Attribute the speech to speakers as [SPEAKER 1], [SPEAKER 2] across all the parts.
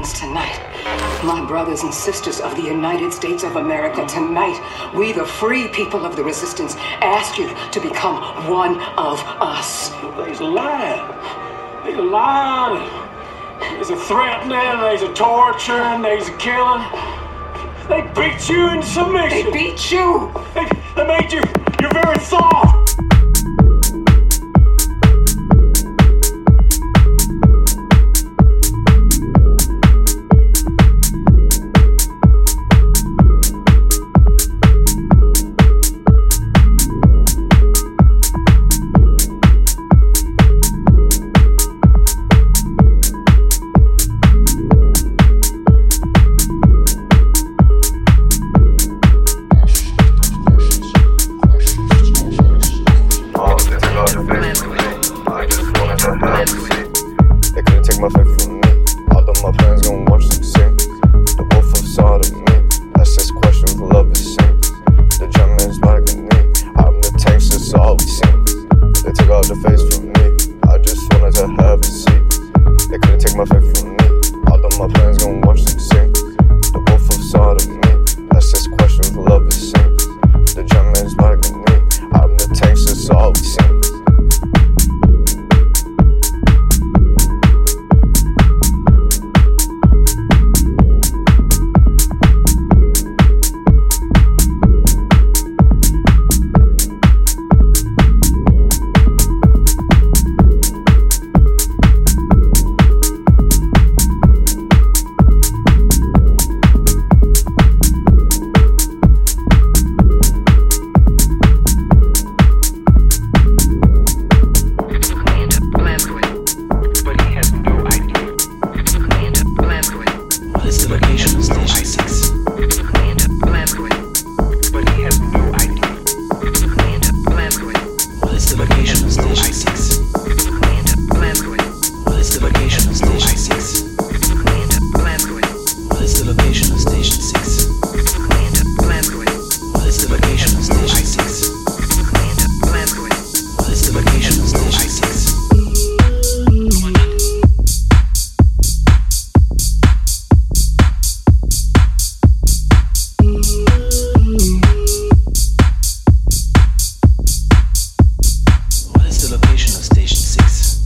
[SPEAKER 1] Tonight, my brothers and sisters of the United States of America tonight, we the free people of the resistance ask you to become one of us.
[SPEAKER 2] They's lying. They's lying. There's a threatening, there's a torturing, there's a killing. They beat you in submission.
[SPEAKER 1] They beat you.
[SPEAKER 2] They, they made you, you're very soft.
[SPEAKER 3] My faith from me. All of my friends gon' watch them sing. The wolf of me. That's this question of love is sing. The Germans like me. I'm the tank since all we seen. They took out the face from me. I just wanted to have a seat. They couldn't take my faith from me. All of my friends gon' watch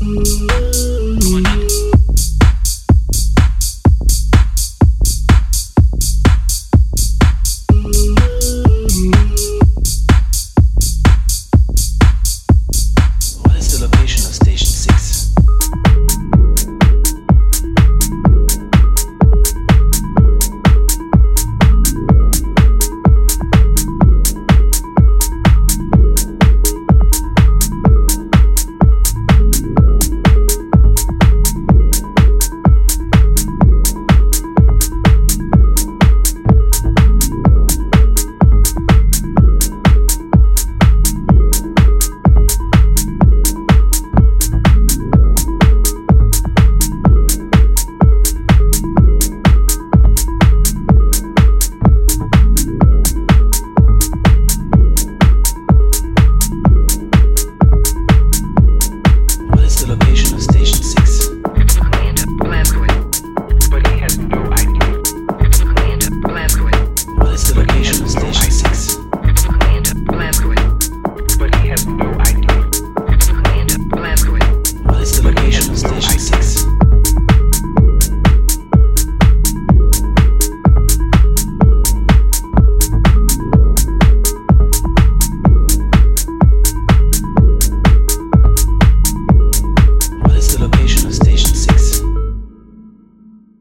[SPEAKER 3] Thank you.